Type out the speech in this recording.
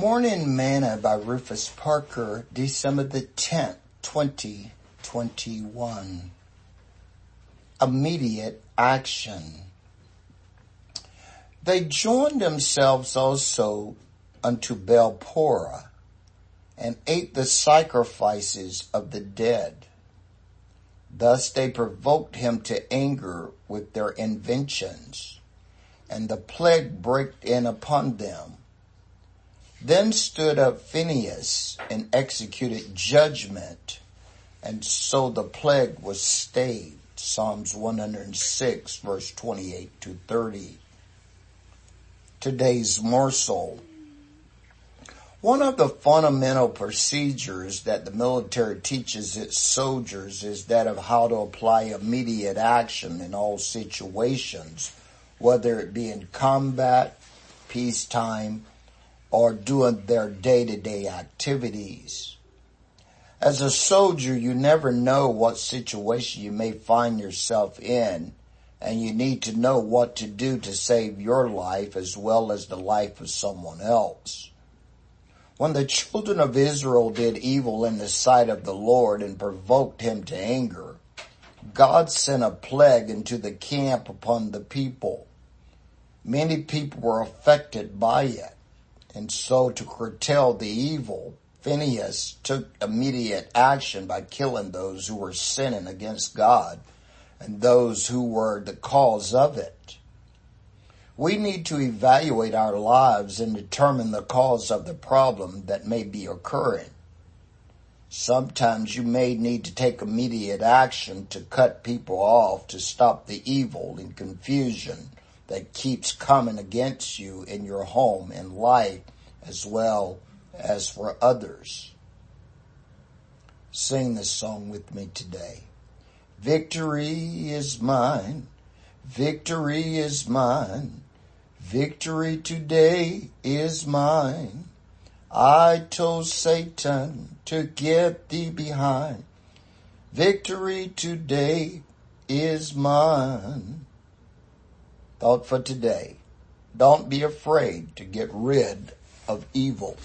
Morning Manna by Rufus Parker, December the 10th, 2021. Immediate action. They joined themselves also unto Baal-peor and ate the sacrifices of the dead. Thus they provoked him to anger with their inventions, and the plague braked in upon them then stood up Phinehas and executed judgment, and so the plague was stayed. Psalms 106 verse 28 to 30. Today's morsel. One of the fundamental procedures that the military teaches its soldiers is that of how to apply immediate action in all situations, whether it be in combat, peacetime, or doing their day-to-day activities. As a soldier, you never know what situation you may find yourself in, and you need to know what to do to save your life as well as the life of someone else. When the children of Israel did evil in the sight of the Lord and provoked him to anger, God sent a plague into the camp upon the people. Many people were affected by it. And so to curtail the evil, Phinehas took immediate action by killing those who were sinning against God and those who were the cause of it. We need to evaluate our lives and determine the cause of the problem that may be occurring. Sometimes you may need to take immediate action to cut people off to stop the evil and confusion that keeps coming against you in your home and life as well as for others. Sing this song with me today. Victory is mine. Victory is mine. Victory today is mine. I told Satan to get thee behind. Victory today is mine. Thought for today. Don't be afraid to get rid of evil.